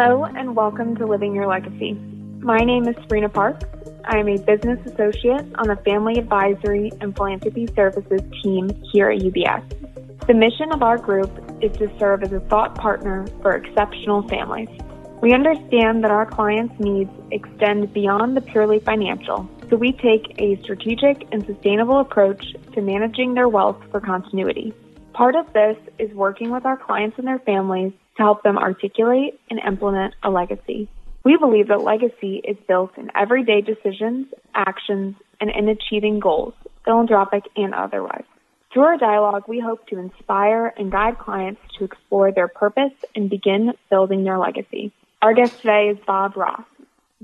Hello, and welcome to Living Your Legacy. My name is Sabrina Parks. I am a business associate on the Family Advisory and Philanthropy Services team here at UBS. The mission of our group is to serve as a thought partner for exceptional families. We understand that our clients' needs extend beyond the purely financial, so we take a strategic and sustainable approach to managing their wealth for continuity. Part of this is working with our clients and their families to help them articulate and implement a legacy. We believe that legacy is built in everyday decisions, actions, and in achieving goals, philanthropic and otherwise. Through our dialogue, we hope to inspire and guide clients to explore their purpose and begin building their legacy. Our guest today is Bob Roth.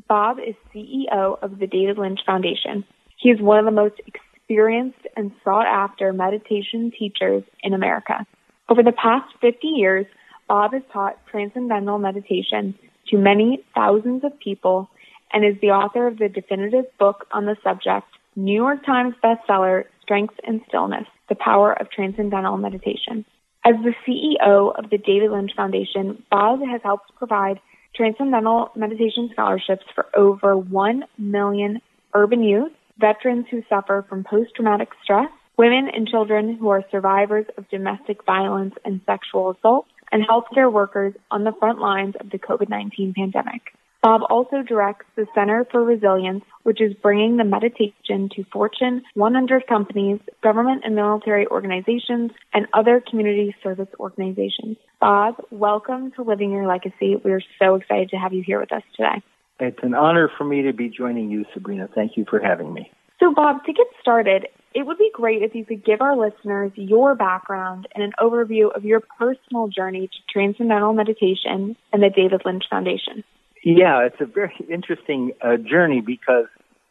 Bob is CEO of the David Lynch Foundation. He is one of the most experienced and sought after meditation teachers in America. Over the past 50 years, Bob has taught transcendental meditation to many thousands of people and is the author of the definitive book on the subject, New York Times bestseller, Strength in Stillness, The Power of Transcendental Meditation. As the CEO of the David Lynch Foundation, Bob has helped provide transcendental meditation scholarships for over 1 million urban youth, veterans who suffer from post traumatic stress, women and children who are survivors of domestic violence and sexual assault, and healthcare workers on the front lines of the COVID 19 pandemic. Bob also directs the Center for Resilience, which is bringing the meditation to Fortune 100 companies, government and military organizations, and other community service organizations. Bob, welcome to Living Your Legacy. We are so excited to have you here with us today. It's an honor for me to be joining you, Sabrina. Thank you for having me. So, Bob, to get started, it would be great if you could give our listeners your background and an overview of your personal journey to transcendental meditation and the David Lynch Foundation. Yeah, it's a very interesting uh, journey because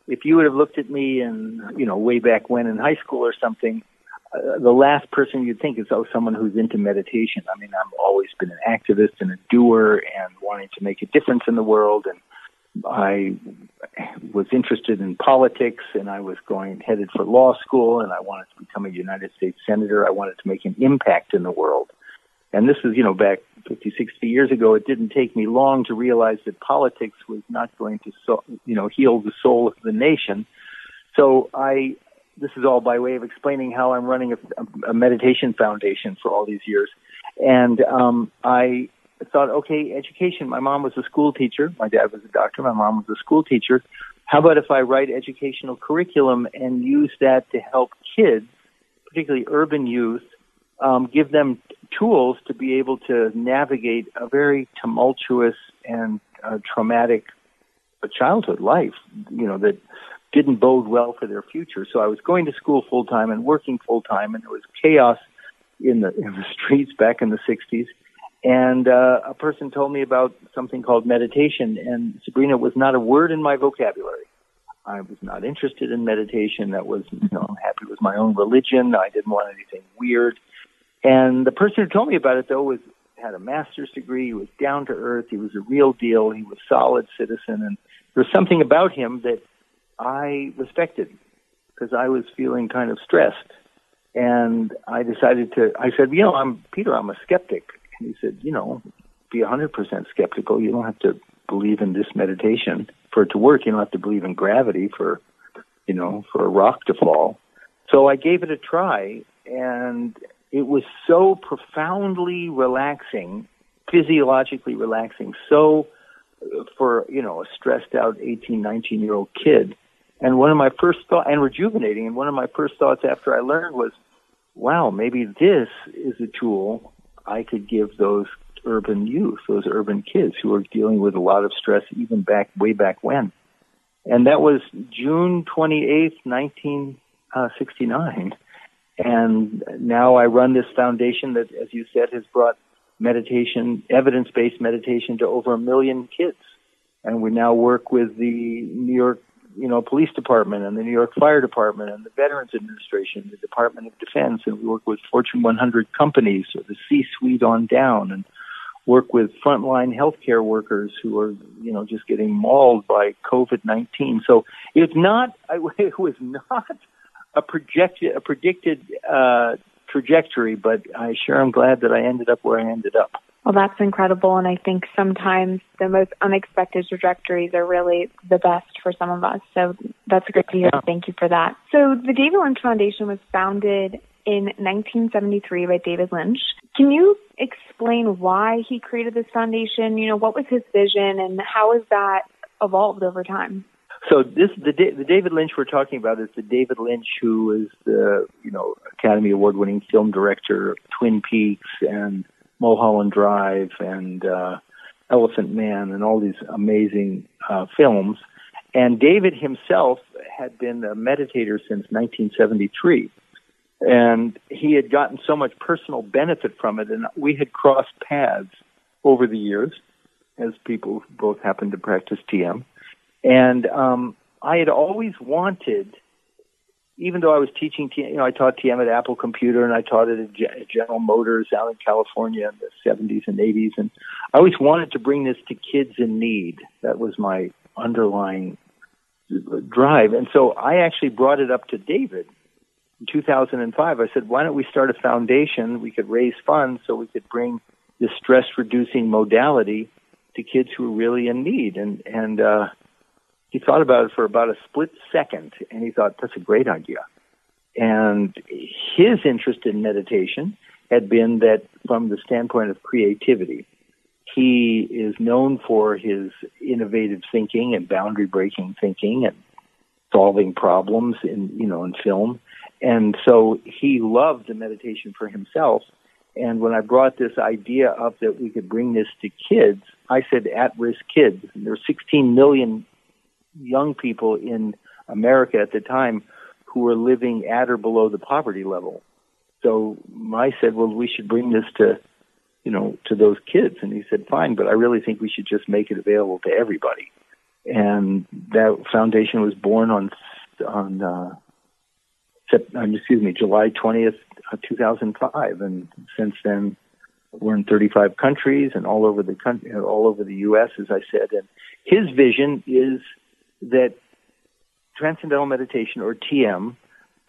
if you would have looked at me and you know way back when in high school or something, uh, the last person you'd think is oh someone who's into meditation. I mean, I've always been an activist and a doer and wanting to make a difference in the world, and I was interested in politics and I was going headed for law school and I wanted to become a United States senator. I wanted to make an impact in the world. And this is, you know, back 50, 60 years ago. It didn't take me long to realize that politics was not going to, so, you know, heal the soul of the nation. So I, this is all by way of explaining how I'm running a, a meditation foundation for all these years. And um, I thought, okay, education. My mom was a school teacher. My dad was a doctor. My mom was a school teacher. How about if I write educational curriculum and use that to help kids, particularly urban youth, um, give them tools to be able to navigate a very tumultuous and uh, traumatic uh, childhood life, you know, that didn't bode well for their future. So I was going to school full time and working full time, and there was chaos in the in the streets back in the '60s. And uh, a person told me about something called meditation, and Sabrina was not a word in my vocabulary. I was not interested in meditation. That was, you know, happy with my own religion. I didn't want anything weird. And the person who told me about it though was had a master's degree. He was down to earth. He was a real deal. He was solid citizen, and there was something about him that I respected because I was feeling kind of stressed. And I decided to. I said, you know, I'm Peter. I'm a skeptic. He said, you know, be a 100% skeptical. You don't have to believe in this meditation for it to work. You don't have to believe in gravity for, you know, for a rock to fall. So I gave it a try, and it was so profoundly relaxing, physiologically relaxing, so uh, for, you know, a stressed out 18, 19 year old kid. And one of my first thoughts, and rejuvenating, and one of my first thoughts after I learned was, wow, maybe this is a tool I could give those urban youth, those urban kids who are dealing with a lot of stress even back, way back when. And that was June 28th, 1969. Uh, and now I run this foundation that, as you said, has brought meditation, evidence based meditation to over a million kids. And we now work with the New York, you know, police department and the New York Fire Department and the Veterans Administration, the Department of Defense, and we work with Fortune 100 companies the C-suite on down, and work with frontline healthcare workers who are, you know, just getting mauled by COVID-19. So it's not, it was not a projected, a predicted uh, trajectory, but I sure am glad that I ended up where I ended up. Well, that's incredible. And I think sometimes the most unexpected trajectories are really the best for some of us. So that's great to hear. Yeah. Thank you for that. So the David Lynch Foundation was founded in 1973 by David Lynch. Can you explain why he created this foundation? You know, what was his vision and how has that evolved over time? So this the the David Lynch we're talking about is the David Lynch who is the you know Academy Award winning film director of Twin Peaks and Mulholland Drive and uh, Elephant Man and all these amazing uh, films. And David himself had been a meditator since 1973. And he had gotten so much personal benefit from it, and we had crossed paths over the years as people both happened to practice TM. And um, I had always wanted even though I was teaching, you know, I taught TM at Apple Computer and I taught it at General Motors out in California in the 70s and 80s. And I always wanted to bring this to kids in need. That was my underlying drive. And so I actually brought it up to David in 2005. I said, why don't we start a foundation? We could raise funds so we could bring this stress reducing modality to kids who are really in need. And, and, uh, he thought about it for about a split second and he thought, that's a great idea. And his interest in meditation had been that from the standpoint of creativity, he is known for his innovative thinking and boundary breaking thinking and solving problems in, you know, in film. And so he loved the meditation for himself. And when I brought this idea up that we could bring this to kids, I said at risk kids. And There are 16 million young people in America at the time who were living at or below the poverty level. So I said, well, we should bring this to, you know, to those kids. And he said, fine, but I really think we should just make it available to everybody. And that foundation was born on, on, uh, excuse me, July 20th, 2005. And since then, we're in 35 countries and all over the country, all over the U.S., as I said. And his vision is that Transcendental Meditation, or TM,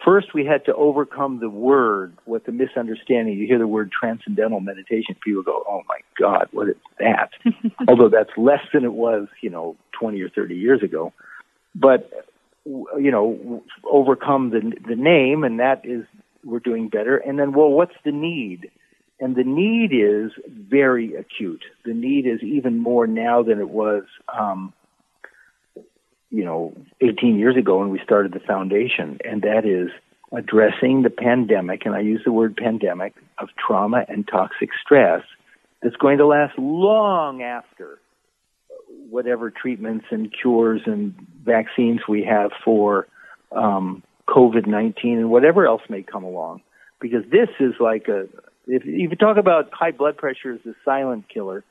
first we had to overcome the word, what the misunderstanding. You hear the word Transcendental Meditation, people go, oh my God, what is that? Although that's less than it was, you know, 20 or 30 years ago. But, you know, overcome the, the name, and that is, we're doing better. And then, well, what's the need? And the need is very acute. The need is even more now than it was um, you know, 18 years ago when we started the foundation, and that is addressing the pandemic, and I use the word pandemic, of trauma and toxic stress that's going to last long after whatever treatments and cures and vaccines we have for um, COVID 19 and whatever else may come along. Because this is like a, if, if you talk about high blood pressure as a silent killer,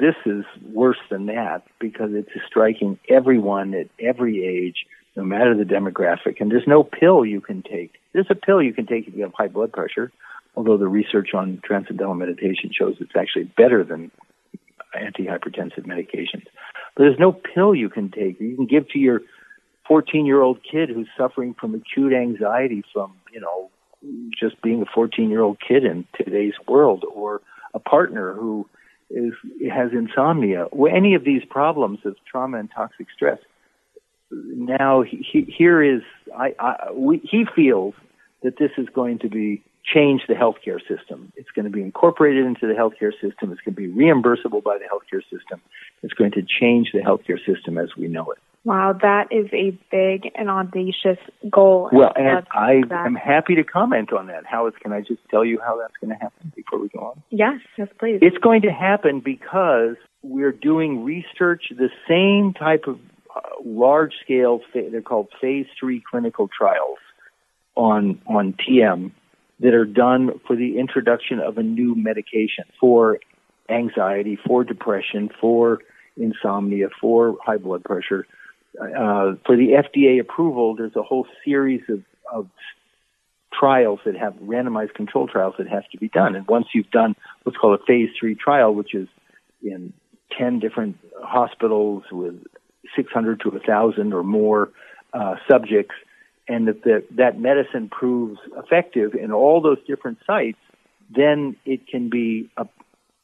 this is worse than that because it's striking everyone at every age, no matter the demographic. And there's no pill you can take. There's a pill you can take if you have high blood pressure, although the research on transcendental meditation shows it's actually better than antihypertensive medications. But there's no pill you can take. You can give to your 14 year old kid who's suffering from acute anxiety from, you know, just being a 14 year old kid in today's world or a partner who is has insomnia, or any of these problems of trauma and toxic stress. Now, he, he, here is I, I we, he feels that this is going to be change the healthcare system. It's going to be incorporated into the healthcare system. It's going to be reimbursable by the healthcare system. It's going to change the healthcare system as we know it. Wow, that is a big and audacious goal. Well, and I am happy to comment on that. How is, can I just tell you how that's going to happen before we go on? Yes, yes, please. It's going to happen because we're doing research, the same type of uh, large scale, they're called phase three clinical trials on, on TM that are done for the introduction of a new medication for anxiety, for depression, for insomnia, for high blood pressure uh, for the FDA approval, there's a whole series of, of trials that have randomized control trials that have to be done. And once you've done what's called a phase three trial, which is in 10 different hospitals with 600 to 1,000 or more uh, subjects, and that the, that medicine proves effective in all those different sites, then it can be a,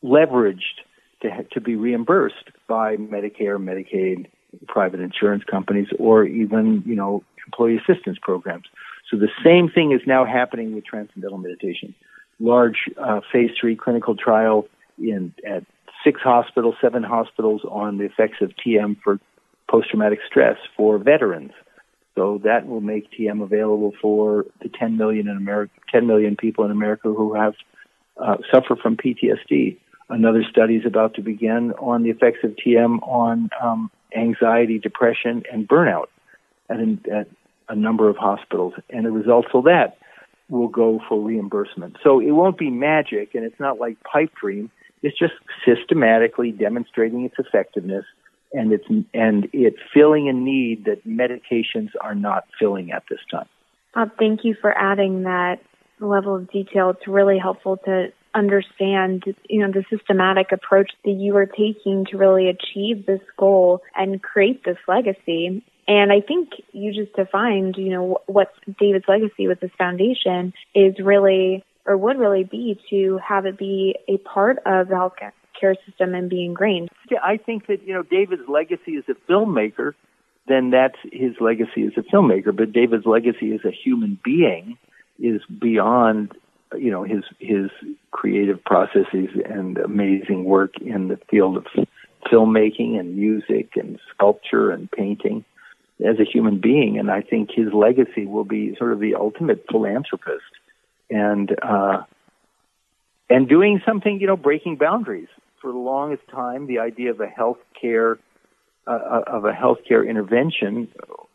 leveraged to to be reimbursed by Medicare, Medicaid, private insurance companies, or even you know employee assistance programs. So the same thing is now happening with transcendental meditation. Large uh, phase three clinical trial in at six hospitals, seven hospitals on the effects of TM for post-traumatic stress for veterans. So that will make TM available for the 10 million in America, 10 million people in America who have uh, suffer from PTSD. Another study is about to begin on the effects of TM on um, anxiety, depression, and burnout at, at a number of hospitals. And the results of that will go for reimbursement. So it won't be magic, and it's not like pipe dream. It's just systematically demonstrating its effectiveness, and it's and it's filling a need that medications are not filling at this time. Thank you for adding that level of detail. It's really helpful to understand, you know, the systematic approach that you are taking to really achieve this goal and create this legacy. And I think you just defined, you know, what David's legacy with this foundation is really, or would really be to have it be a part of the healthcare system and be ingrained. Yeah, I think that, you know, David's legacy as a filmmaker, then that's his legacy as a filmmaker. But David's legacy as a human being is beyond you know his his creative processes and amazing work in the field of filmmaking and music and sculpture and painting as a human being. And I think his legacy will be sort of the ultimate philanthropist. And uh and doing something you know breaking boundaries. For the longest time the idea of a health care uh, of a healthcare intervention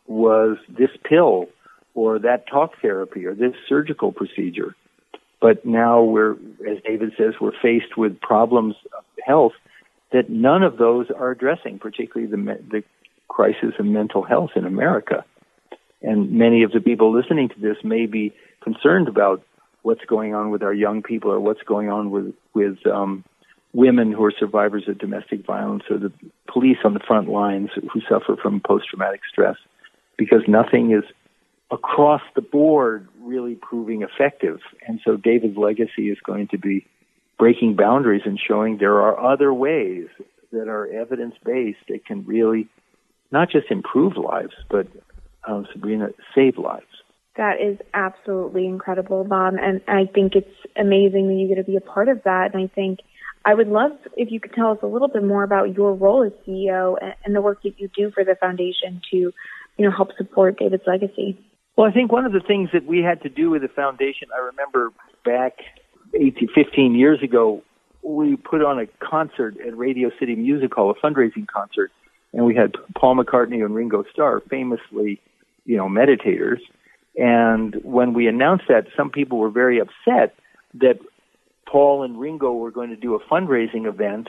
was this pill or that talk therapy or this surgical procedure but now we're, as David says, we're faced with problems of health that none of those are addressing, particularly the, the crisis of mental health in America. And many of the people listening to this may be concerned about what's going on with our young people or what's going on with, with um, women who are survivors of domestic violence or the police on the front lines who suffer from post traumatic stress because nothing is across the board really proving effective. And so David's legacy is going to be breaking boundaries and showing there are other ways that are evidence based that can really not just improve lives, but um, Sabrina, save lives. That is absolutely incredible, Bob. And I think it's amazing that you get to be a part of that. And I think I would love if you could tell us a little bit more about your role as CEO and the work that you do for the foundation to, you know, help support David's legacy. Well, I think one of the things that we had to do with the foundation, I remember back 18, 15 years ago, we put on a concert at Radio City Music Hall, a fundraising concert, and we had Paul McCartney and Ringo Starr, famously, you know, meditators. And when we announced that, some people were very upset that Paul and Ringo were going to do a fundraising event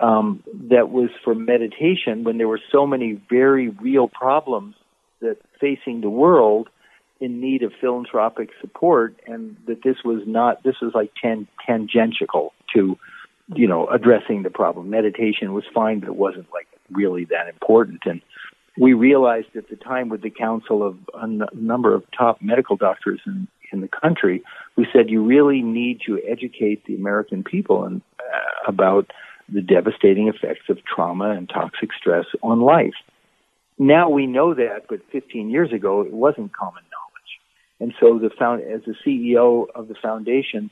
um, that was for meditation when there were so many very real problems that facing the world in need of philanthropic support, and that this was not this was like tan- tangential to you know addressing the problem. Meditation was fine, but it wasn't like really that important. And we realized at the time with the council of a n- number of top medical doctors in in the country, we said you really need to educate the American people and uh, about the devastating effects of trauma and toxic stress on life. Now we know that, but 15 years ago it wasn't common knowledge. And so the found, as the CEO of the foundation,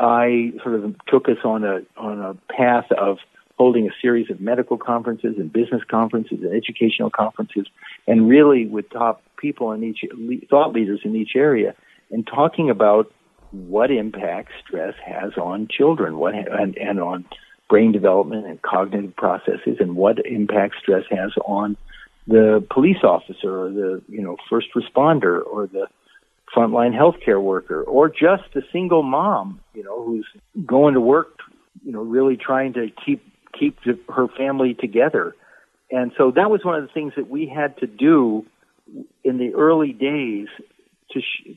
I sort of took us on a on a path of holding a series of medical conferences and business conferences and educational conferences, and really with top people in each thought leaders in each area, and talking about what impact stress has on children, what and, and on brain development and cognitive processes, and what impact stress has on the police officer or the you know first responder or the frontline healthcare worker or just the single mom you know who's going to work you know really trying to keep keep the, her family together and so that was one of the things that we had to do in the early days to sh-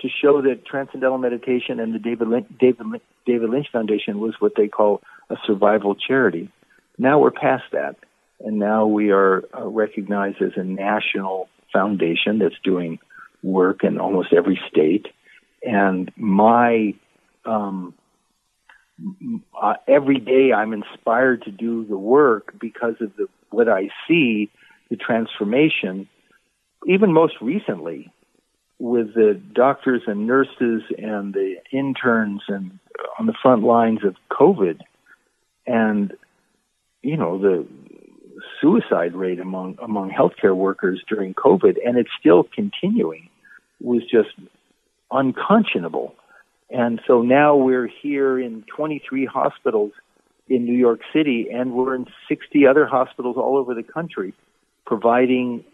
to show that transcendental meditation and the David David David Lynch Foundation was what they call a survival charity. Now we're past that and now we are uh, recognized as a national foundation that's doing work in almost every state. And my um, uh, every day I'm inspired to do the work because of the what I see, the transformation. Even most recently, with the doctors and nurses and the interns and on the front lines of COVID, and you know the suicide rate among among healthcare workers during COVID, and it's still continuing, was just unconscionable. And so now we're here in 23 hospitals in New York City, and we're in 60 other hospitals all over the country, providing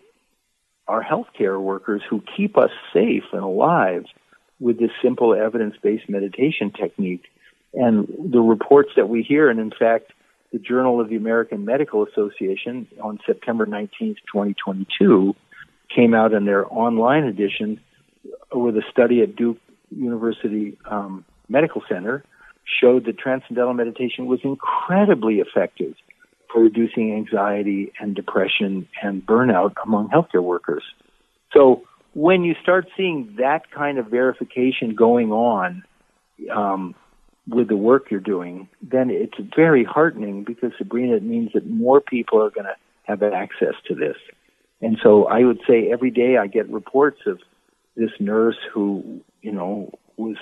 our healthcare workers who keep us safe and alive with this simple evidence-based meditation technique. And the reports that we hear, and in fact, the Journal of the American Medical Association on September 19th, 2022, came out in their online edition with a study at Duke University um, Medical Center showed that transcendental meditation was incredibly effective for reducing anxiety and depression and burnout among healthcare workers. So when you start seeing that kind of verification going on um, with the work you're doing, then it's very heartening because Sabrina, it means that more people are going to have access to this. And so I would say every day I get reports of this nurse who, you know, was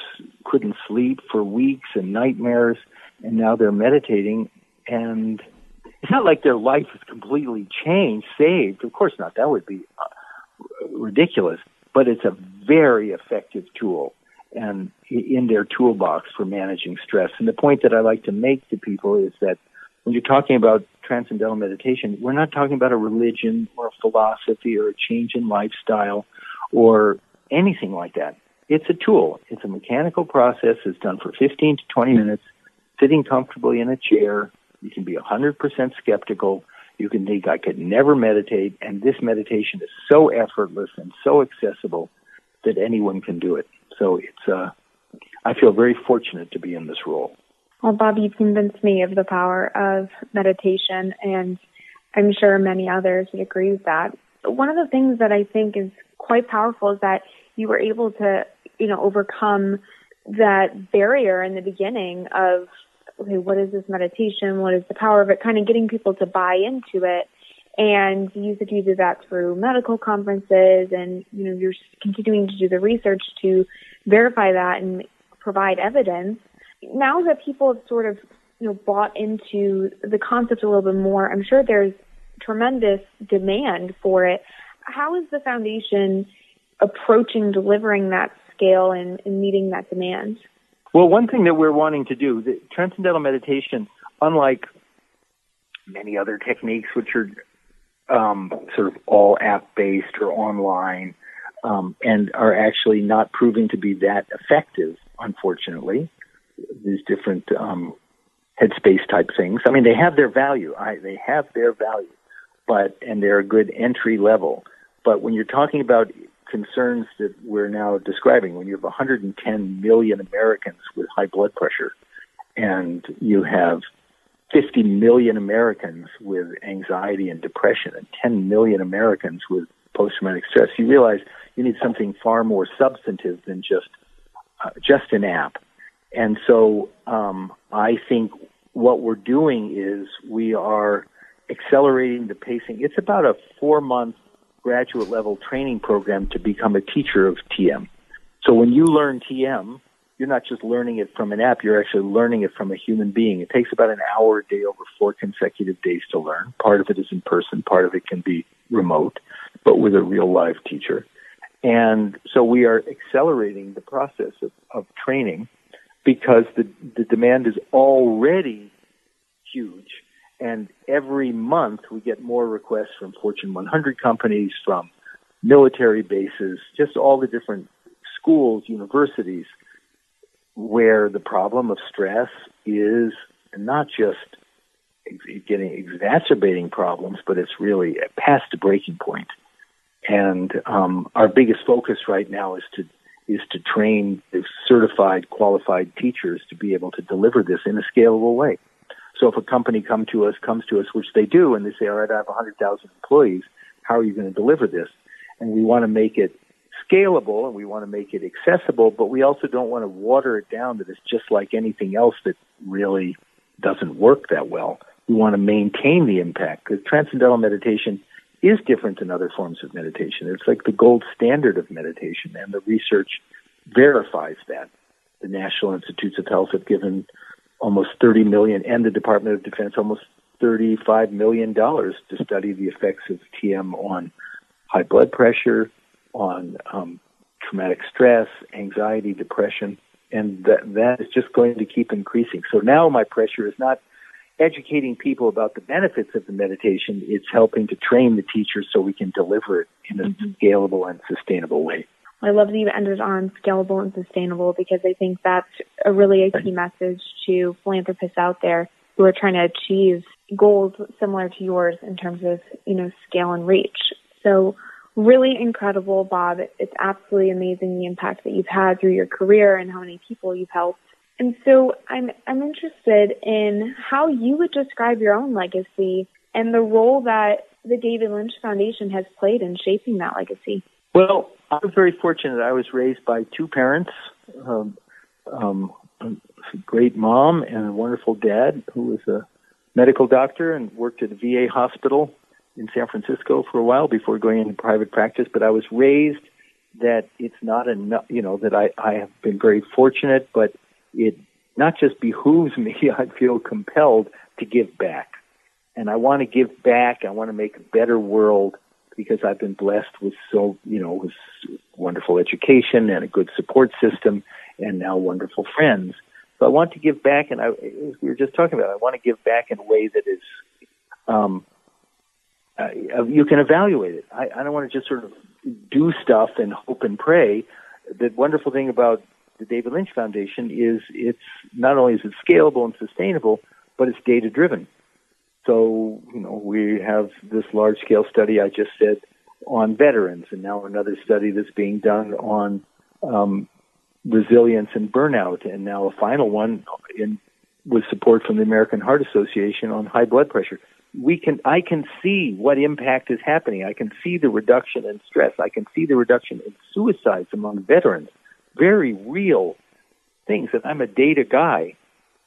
couldn't sleep for weeks and nightmares, and now they're meditating, and it's not like their life is completely changed, saved. Of course not. That would be uh, ridiculous. But it's a very effective tool and in their toolbox for managing stress. And the point that I like to make to people is that when you're talking about transcendental meditation, we're not talking about a religion or a philosophy or a change in lifestyle or anything like that. It's a tool. It's a mechanical process. It's done for 15 to 20 minutes, sitting comfortably in a chair. You can be 100% skeptical. You can think, I could never meditate. And this meditation is so effortless and so accessible that anyone can do it. So it's, uh, I feel very fortunate to be in this role. Well, Bob, you've convinced me of the power of meditation, and I'm sure many others would agree with that. One of the things that I think is quite powerful is that you were able to, you know, overcome that barrier in the beginning of, okay, what is this meditation? What is the power of it? Kind of getting people to buy into it. And you you did that through medical conferences and, you know, you're continuing to do the research to verify that and provide evidence. Now that people have sort of, you know, bought into the concept a little bit more, I'm sure there's tremendous demand for it. How is the foundation approaching delivering that scale and, and meeting that demand? Well, one thing that we're wanting to do, the transcendental meditation, unlike many other techniques which are um, sort of all app based or online um, and are actually not proving to be that effective, unfortunately. These different um, headspace type things. I mean, they have their value. I, they have their value, but and they're a good entry level. But when you're talking about concerns that we're now describing when you have 110 million Americans with high blood pressure and you have 50 million Americans with anxiety and depression and 10 million Americans with post traumatic stress, you realize you need something far more substantive than just uh, just an app. And so um, I think what we're doing is we are accelerating the pacing. It's about a four month graduate level training program to become a teacher of TM. So when you learn TM, you're not just learning it from an app, you're actually learning it from a human being. It takes about an hour a day over four consecutive days to learn. Part of it is in person, part of it can be remote, but with a real live teacher. And so we are accelerating the process of, of training because the, the demand is already huge and every month we get more requests from Fortune 100 companies, from military bases, just all the different schools, universities, where the problem of stress is not just getting exacerbating problems, but it's really past the breaking point. And um, our biggest focus right now is to is to train certified, qualified teachers to be able to deliver this in a scalable way. So if a company come to us, comes to us, which they do, and they say, all right, I have 100,000 employees, how are you going to deliver this? And we want to make it scalable and we want to make it accessible, but we also don't want to water it down that it's just like anything else that really doesn't work that well. We want to maintain the impact because transcendental meditation is different than other forms of meditation. It's like the gold standard of meditation, and the research verifies that. The National Institutes of Health have given almost 30 million, and the Department of Defense almost 35 million dollars to study the effects of TM on high blood pressure, on um, traumatic stress, anxiety, depression, and that that is just going to keep increasing. So now my pressure is not educating people about the benefits of the meditation, it's helping to train the teachers so we can deliver it in a mm-hmm. scalable and sustainable way. I love that you ended on scalable and sustainable because I think that's a really a key message to philanthropists out there who are trying to achieve goals similar to yours in terms of, you know, scale and reach. So really incredible, Bob. It's absolutely amazing the impact that you've had through your career and how many people you've helped. And so I'm I'm interested in how you would describe your own legacy and the role that the David Lynch Foundation has played in shaping that legacy. Well, I was very fortunate. I was raised by two parents, um, um, a great mom and a wonderful dad who was a medical doctor and worked at a VA hospital in San Francisco for a while before going into private practice. But I was raised that it's not enough, you know, that I, I have been very fortunate, but it not just behooves me, I feel compelled to give back. And I want to give back. I want to make a better world because I've been blessed with so, you know, with wonderful education and a good support system and now wonderful friends. So I want to give back, and I, as we were just talking about, I want to give back in a way that is, um, uh, you can evaluate it. I, I don't want to just sort of do stuff and hope and pray. The wonderful thing about the David Lynch Foundation is it's not only is it scalable and sustainable, but it's data driven. So, you know, we have this large scale study I just said on veterans, and now another study that's being done on um, resilience and burnout, and now a final one in with support from the American Heart Association on high blood pressure. We can, I can see what impact is happening. I can see the reduction in stress. I can see the reduction in suicides among veterans very real things. And I'm a data guy,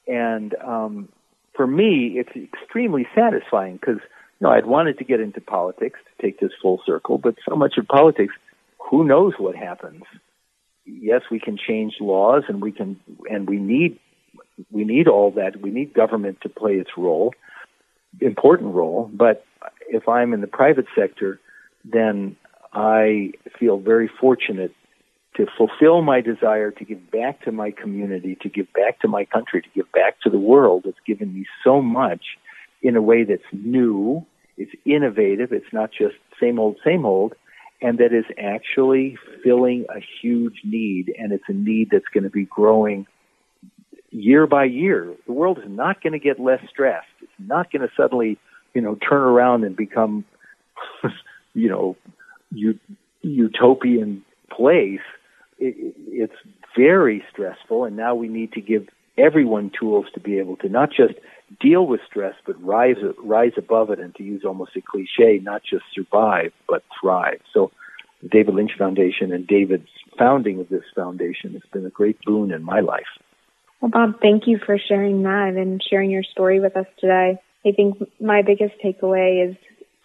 and um, for me, it's extremely satisfying because you know I'd wanted to get into politics to take this full circle, but so much of politics, who knows what happens? Yes, we can change laws, and we can, and we need we need all that. We need government to play its role, important role. But if I'm in the private sector, then I feel very fortunate to fulfill my desire to give back to my community, to give back to my country, to give back to the world that's given me so much in a way that's new, it's innovative, it's not just same old, same old, and that is actually filling a huge need, and it's a need that's going to be growing year by year. The world is not going to get less stressed. It's not going to suddenly, you know, turn around and become, you know, utopian place it, it's very stressful, and now we need to give everyone tools to be able to not just deal with stress, but rise rise above it, and to use almost a cliche, not just survive but thrive. So, the David Lynch Foundation and David's founding of this foundation has been a great boon in my life. Well, Bob, thank you for sharing that and sharing your story with us today. I think my biggest takeaway is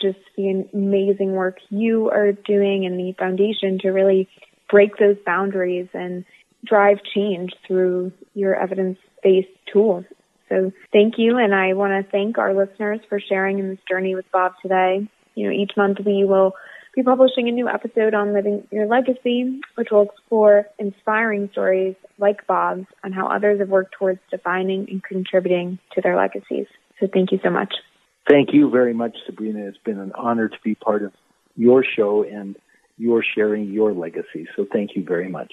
just the amazing work you are doing in the foundation to really break those boundaries and drive change through your evidence based tools. So thank you. And I want to thank our listeners for sharing in this journey with Bob today. You know, each month we will be publishing a new episode on living your legacy, which will explore inspiring stories like Bob's on how others have worked towards defining and contributing to their legacies. So thank you so much. Thank you very much, Sabrina. It's been an honor to be part of your show and you're sharing your legacy. So thank you very much.